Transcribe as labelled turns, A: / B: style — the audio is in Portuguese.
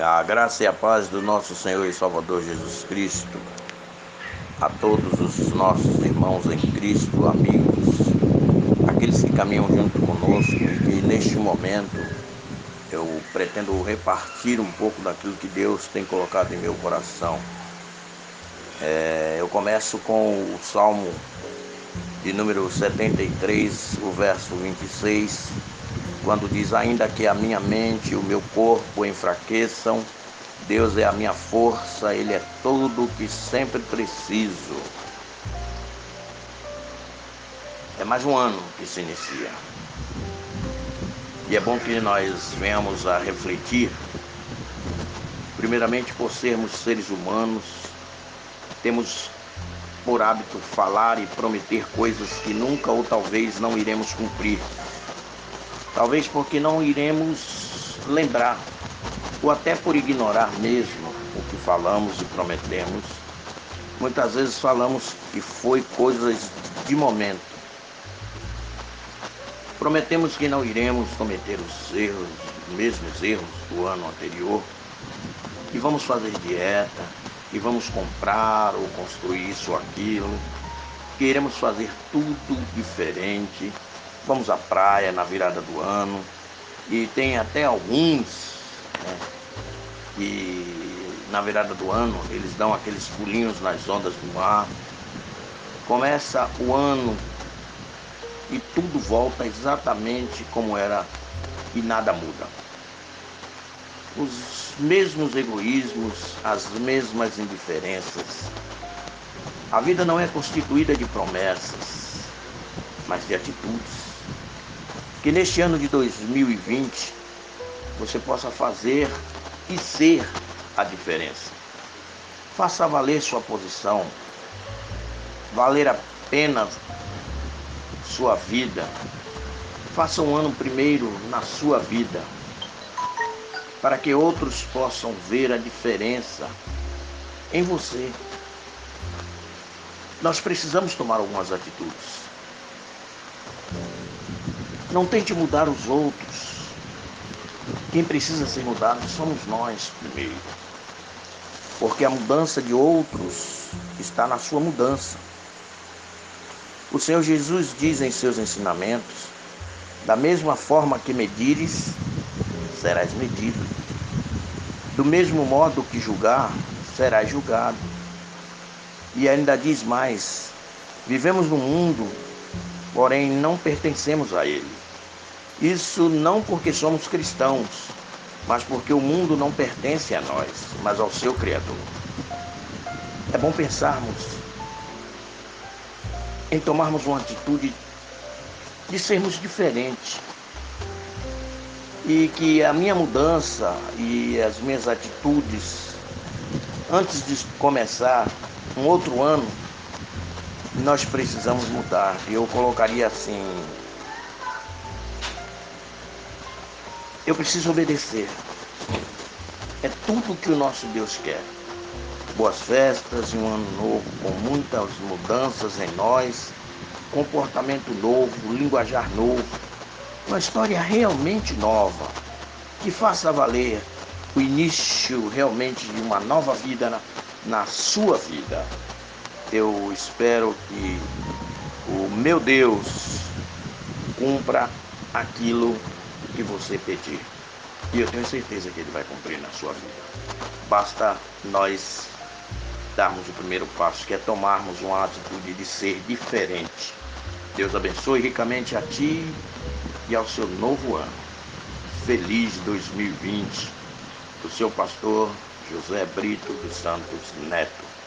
A: A graça e a paz do nosso Senhor e Salvador Jesus Cristo, a todos os nossos irmãos em Cristo, amigos, aqueles que caminham junto conosco e que neste momento eu pretendo repartir um pouco daquilo que Deus tem colocado em meu coração. É, eu começo com o Salmo de número 73, o verso 26 quando diz: Ainda que a minha mente e o meu corpo enfraqueçam, Deus é a minha força, Ele é tudo o que sempre preciso. É mais um ano que se inicia. E é bom que nós venhamos a refletir, primeiramente por sermos seres humanos, temos por hábito falar e prometer coisas que nunca ou talvez não iremos cumprir. Talvez porque não iremos lembrar, ou até por ignorar mesmo o que falamos e prometemos. Muitas vezes falamos que foi coisas de momento. Prometemos que não iremos cometer os erros, os mesmos erros do ano anterior, que vamos fazer dieta, que vamos comprar ou construir isso ou aquilo, que iremos fazer tudo diferente Vamos à praia na virada do ano. E tem até alguns né, que na virada do ano eles dão aqueles pulinhos nas ondas do mar. Começa o ano e tudo volta exatamente como era e nada muda. Os mesmos egoísmos, as mesmas indiferenças. A vida não é constituída de promessas, mas de atitudes. Que neste ano de 2020 você possa fazer e ser a diferença. Faça valer sua posição, valer a pena sua vida. Faça um ano primeiro na sua vida, para que outros possam ver a diferença em você. Nós precisamos tomar algumas atitudes. Não tente mudar os outros. Quem precisa ser mudado somos nós primeiro. Porque a mudança de outros está na sua mudança. O Senhor Jesus diz em seus ensinamentos: da mesma forma que medires, serás medido. Do mesmo modo que julgar, serás julgado. E ainda diz mais: vivemos num mundo, porém não pertencemos a ele. Isso não porque somos cristãos, mas porque o mundo não pertence a nós, mas ao seu Criador. É bom pensarmos em tomarmos uma atitude de sermos diferentes. E que a minha mudança e as minhas atitudes, antes de começar um outro ano, nós precisamos mudar. Eu colocaria assim: Eu preciso obedecer. É tudo que o nosso Deus quer. Boas festas e um ano novo com muitas mudanças em nós, comportamento novo, linguajar novo, uma história realmente nova, que faça valer o início realmente de uma nova vida na, na sua vida. Eu espero que o meu Deus cumpra aquilo que você pedir. E eu tenho certeza que Ele vai cumprir na sua vida. Basta nós darmos o primeiro passo, que é tomarmos uma atitude de ser diferente. Deus abençoe ricamente a ti e ao seu novo ano. Feliz 2020. Do seu pastor José Brito dos Santos Neto.